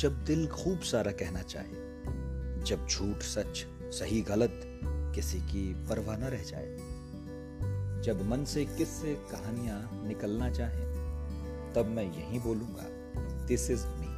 जब दिल खूब सारा कहना चाहे, जब झूठ सच, सही गलत किसी की परवाह न रह जाए, जब मन से किससे कहानियाँ निकलना चाहे, तब मैं यही बोलूँगा दिस इज़ मी